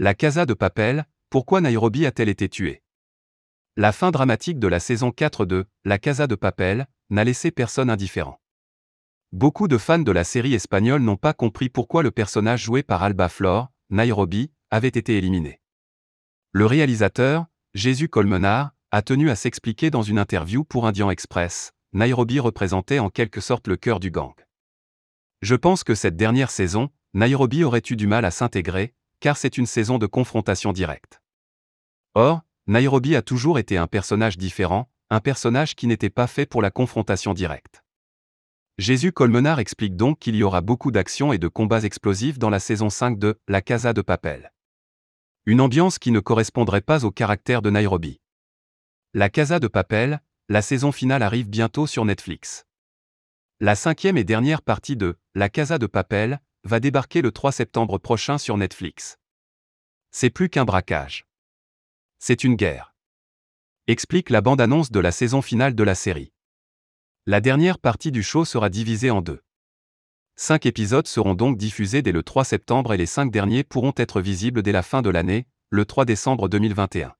La Casa de Papel, pourquoi Nairobi a-t-elle été tuée? La fin dramatique de la saison 4 de La Casa de Papel n'a laissé personne indifférent. Beaucoup de fans de la série espagnole n'ont pas compris pourquoi le personnage joué par Alba Flor, Nairobi, avait été éliminé. Le réalisateur, Jésus Colmenard, a tenu à s'expliquer dans une interview pour Indian Express. Nairobi représentait en quelque sorte le cœur du gang. Je pense que cette dernière saison, Nairobi aurait eu du mal à s'intégrer, car c'est une saison de confrontation directe. Or, Nairobi a toujours été un personnage différent, un personnage qui n'était pas fait pour la confrontation directe. Jésus Colmenard explique donc qu'il y aura beaucoup d'actions et de combats explosifs dans la saison 5 de La Casa de Papel. Une ambiance qui ne correspondrait pas au caractère de Nairobi. La Casa de Papel, la saison finale arrive bientôt sur Netflix. La cinquième et dernière partie de La Casa de Papel va débarquer le 3 septembre prochain sur Netflix. C'est plus qu'un braquage. C'est une guerre. Explique la bande-annonce de la saison finale de la série. La dernière partie du show sera divisée en deux. Cinq épisodes seront donc diffusés dès le 3 septembre et les cinq derniers pourront être visibles dès la fin de l'année, le 3 décembre 2021.